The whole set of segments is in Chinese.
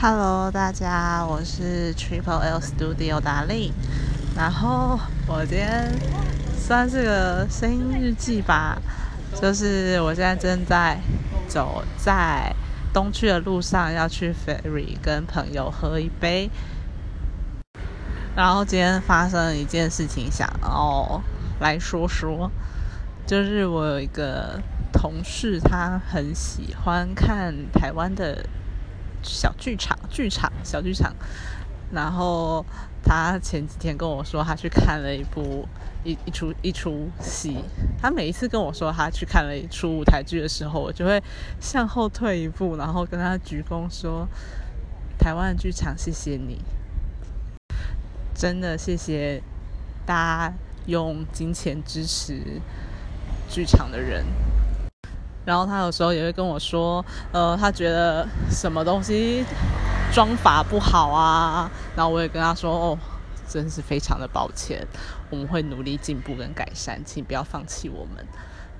Hello，大家，我是 Triple L Studio 达令。然后我今天算是个声音日记吧，就是我现在正在走在东区的路上，要去 Ferry 跟朋友喝一杯。然后今天发生了一件事情，想哦来说说，就是我有一个同事，他很喜欢看台湾的。小剧场，剧场，小剧场。然后他前几天跟我说，他去看了一部一一出一出戏。他每一次跟我说他去看了一出舞台剧的时候，我就会向后退一步，然后跟他鞠躬说：“台湾剧场，谢谢你，真的谢谢大家用金钱支持剧场的人。”然后他有时候也会跟我说，呃，他觉得什么东西装法不好啊。然后我也跟他说，哦，真是非常的抱歉，我们会努力进步跟改善，请不要放弃我们。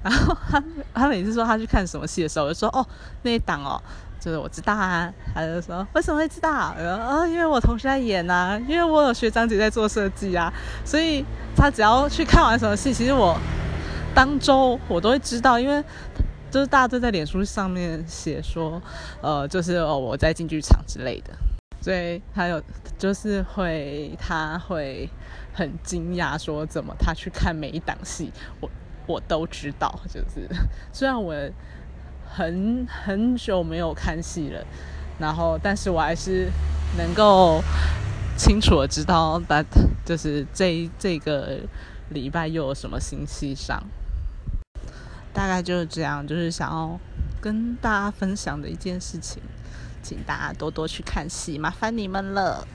然后他他每次说他去看什么戏的时候，我就说，哦，那一档哦，就是我知道啊。他就说为什么会知道？我说，哦，因为我同学在演啊，因为我有学长姐在做设计啊，所以他只要去看完什么戏，其实我当周我都会知道，因为。就是大家都在脸书上面写说，呃，就是哦我在进剧场之类的，所以他有就是会他会很惊讶说怎么他去看每一档戏，我我都知道，就是虽然我很很久没有看戏了，然后但是我还是能够清楚的知道，但就是这这个礼拜又有什么新戏上。大概就是这样，就是想要跟大家分享的一件事情，请大家多多去看戏，麻烦你们了。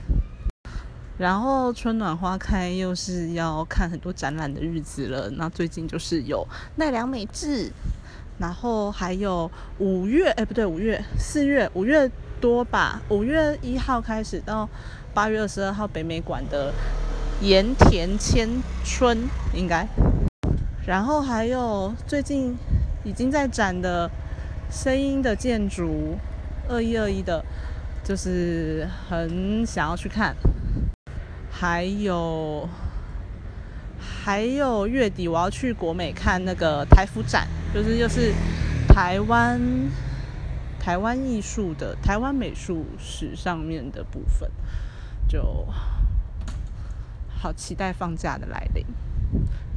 然后春暖花开，又是要看很多展览的日子了。那最近就是有奈良美智，然后还有五月，哎，不对，五月、四月、五月多吧？五月一号开始到八月二十二号，北美馆的盐田千春应该。然后还有最近已经在展的声音的建筑二一二一的，就是很想要去看。还有还有月底我要去国美看那个台服展，就是又是台湾台湾艺术的台湾美术史上面的部分，就好期待放假的来临。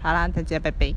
好啦，大家拜拜。